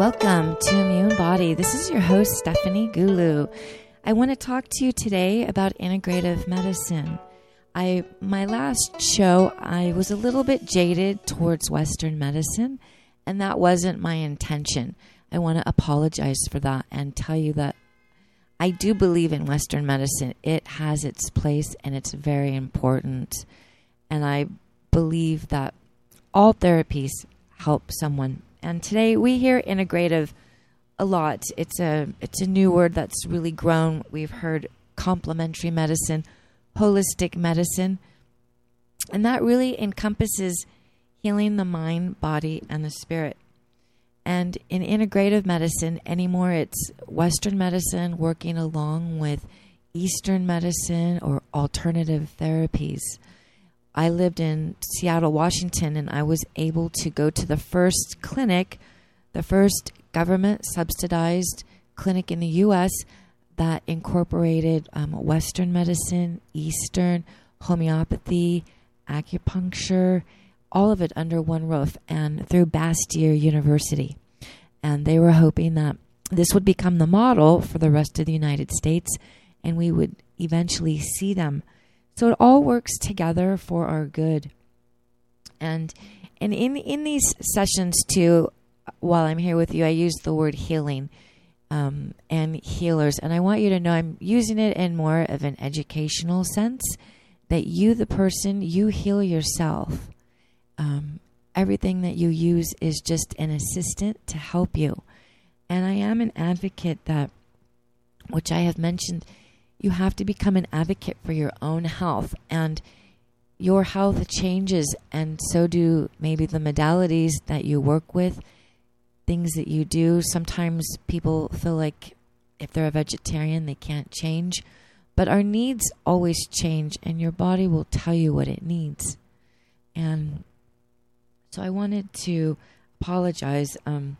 Welcome to Immune Body. This is your host, Stephanie Gulu. I want to talk to you today about integrative medicine. I my last show, I was a little bit jaded towards Western medicine, and that wasn't my intention. I want to apologize for that and tell you that I do believe in Western medicine. It has its place and it's very important. And I believe that all therapies help someone and today we hear integrative a lot. It's a it's a new word that's really grown. We've heard complementary medicine, holistic medicine, and that really encompasses healing the mind, body, and the spirit. And in integrative medicine, anymore it's Western medicine working along with Eastern medicine or alternative therapies. I lived in Seattle, Washington, and I was able to go to the first clinic, the first government subsidized clinic in the U.S. that incorporated um, Western medicine, Eastern, homeopathy, acupuncture, all of it under one roof and through Bastyr University. And they were hoping that this would become the model for the rest of the United States and we would eventually see them so it all works together for our good. And and in in these sessions too, while I'm here with you, I use the word healing um, and healers, and I want you to know I'm using it in more of an educational sense. That you, the person, you heal yourself. Um, everything that you use is just an assistant to help you. And I am an advocate that, which I have mentioned you have to become an advocate for your own health and your health changes and so do maybe the modalities that you work with things that you do. Sometimes people feel like if they're a vegetarian they can't change but our needs always change and your body will tell you what it needs. And so i wanted to apologize um,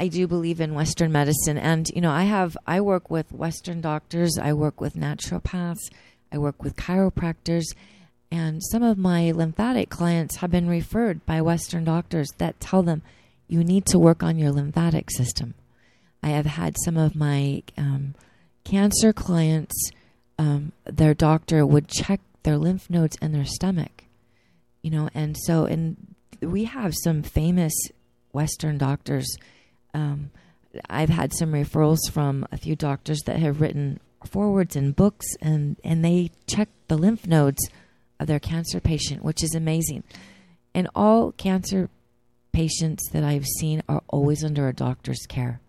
I do believe in Western medicine. And, you know, I have, I work with Western doctors, I work with naturopaths, I work with chiropractors, and some of my lymphatic clients have been referred by Western doctors that tell them you need to work on your lymphatic system. I have had some of my um, cancer clients, um, their doctor would check their lymph nodes in their stomach, you know, and so, and we have some famous Western doctors um, I've had some referrals from a few doctors that have written forwards in books, and and they check the lymph nodes of their cancer patient, which is amazing. And all cancer patients that I've seen are always under a doctor's care.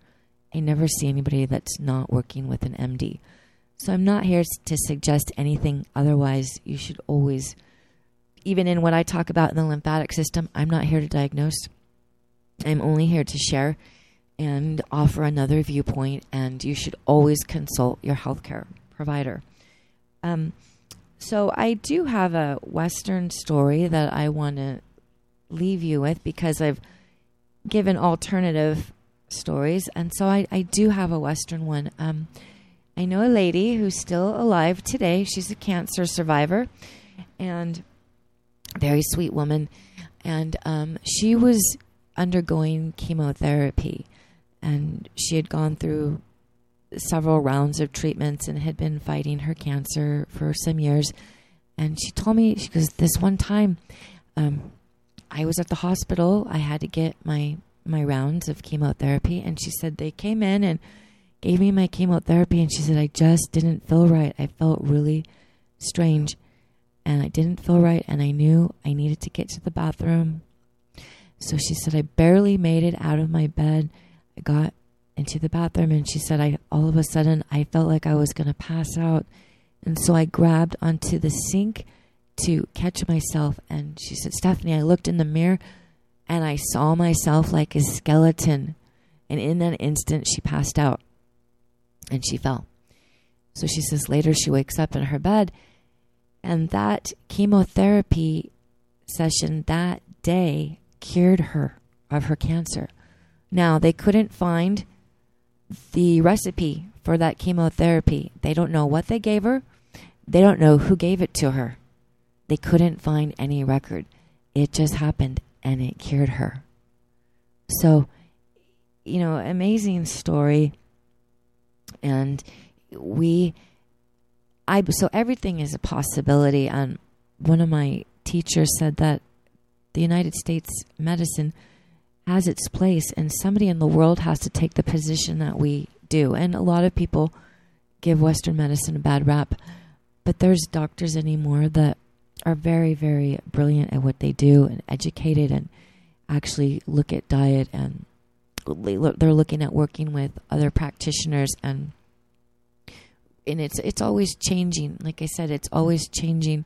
I never see anybody that's not working with an MD. So I'm not here to suggest anything otherwise. You should always, even in what I talk about in the lymphatic system, I'm not here to diagnose. I'm only here to share and offer another viewpoint, and you should always consult your healthcare provider. Um, so, I do have a Western story that I want to leave you with because I've given alternative stories, and so I, I do have a Western one. Um, I know a lady who's still alive today. She's a cancer survivor and very sweet woman. And um, she was undergoing chemotherapy and she had gone through several rounds of treatments and had been fighting her cancer for some years. And she told me, she goes, this one time, um, I was at the hospital. I had to get my my rounds of chemotherapy, and she said they came in and gave me my chemotherapy, and she said I just didn't feel right. I felt really strange, and I didn't feel right, and I knew I needed to get to the bathroom. So she said I barely made it out of my bed got into the bathroom and she said I all of a sudden I felt like I was going to pass out. And so I grabbed onto the sink to catch myself. And she said Stephanie I looked in the mirror and I saw myself like a skeleton. And in that instant she passed out. And she fell. So she says later she wakes up in her bed. And that chemotherapy session that day cured her of her cancer now, they couldn't find the recipe for that chemotherapy. They don't know what they gave her. They don't know who gave it to her. They couldn't find any record. It just happened and it cured her. So, you know, amazing story. And we, I, so everything is a possibility. And one of my teachers said that the United States medicine has its place, and somebody in the world has to take the position that we do. And a lot of people give Western medicine a bad rap, but there's doctors anymore that are very, very brilliant at what they do and educated and actually look at diet and they're looking at working with other practitioners and and it's it's always changing like i said it's always changing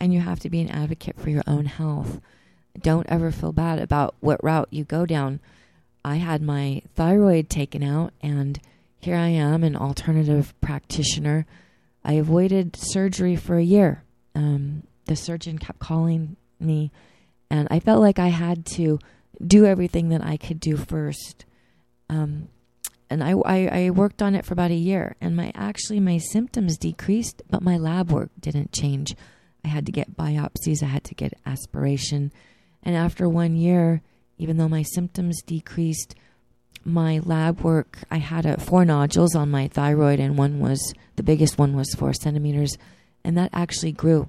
and you have to be an advocate for your own health don't ever feel bad about what route you go down. I had my thyroid taken out and here i am an alternative practitioner. I avoided surgery for a year. Um, the surgeon kept calling me and I felt like I had to do everything that I could do first. Um, and I, I, I, worked on it for about a year, and my actually my symptoms decreased, but my lab work didn't change. I had to get biopsies, I had to get aspiration, and after one year, even though my symptoms decreased, my lab work I had a, four nodules on my thyroid, and one was the biggest one was four centimeters, and that actually grew.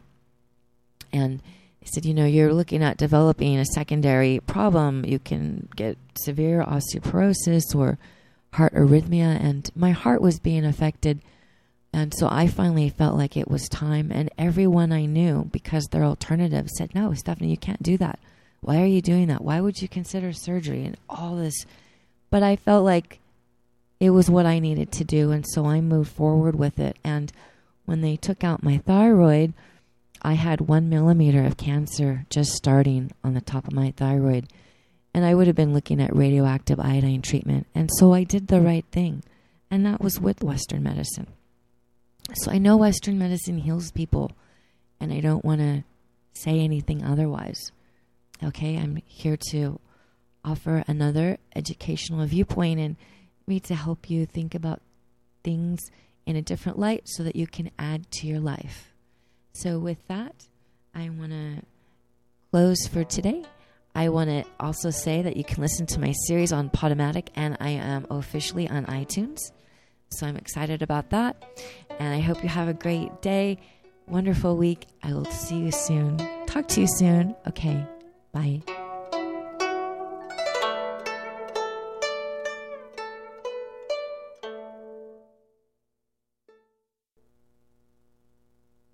And he said, you know, you're looking at developing a secondary problem. You can get severe osteoporosis or heart arrhythmia. And my heart was being affected. And so I finally felt like it was time. And everyone I knew, because their alternative, said, no, Stephanie, you can't do that. Why are you doing that? Why would you consider surgery and all this? But I felt like it was what I needed to do. And so I moved forward with it. And when they took out my thyroid, I had one millimeter of cancer just starting on the top of my thyroid, and I would have been looking at radioactive iodine treatment. And so I did the right thing, and that was with Western medicine. So I know Western medicine heals people, and I don't want to say anything otherwise. Okay, I'm here to offer another educational viewpoint and me to help you think about things in a different light so that you can add to your life. So, with that, I want to close for today. I want to also say that you can listen to my series on Podomatic, and I am officially on iTunes. So, I'm excited about that. And I hope you have a great day, wonderful week. I will see you soon. Talk to you soon. Okay, bye.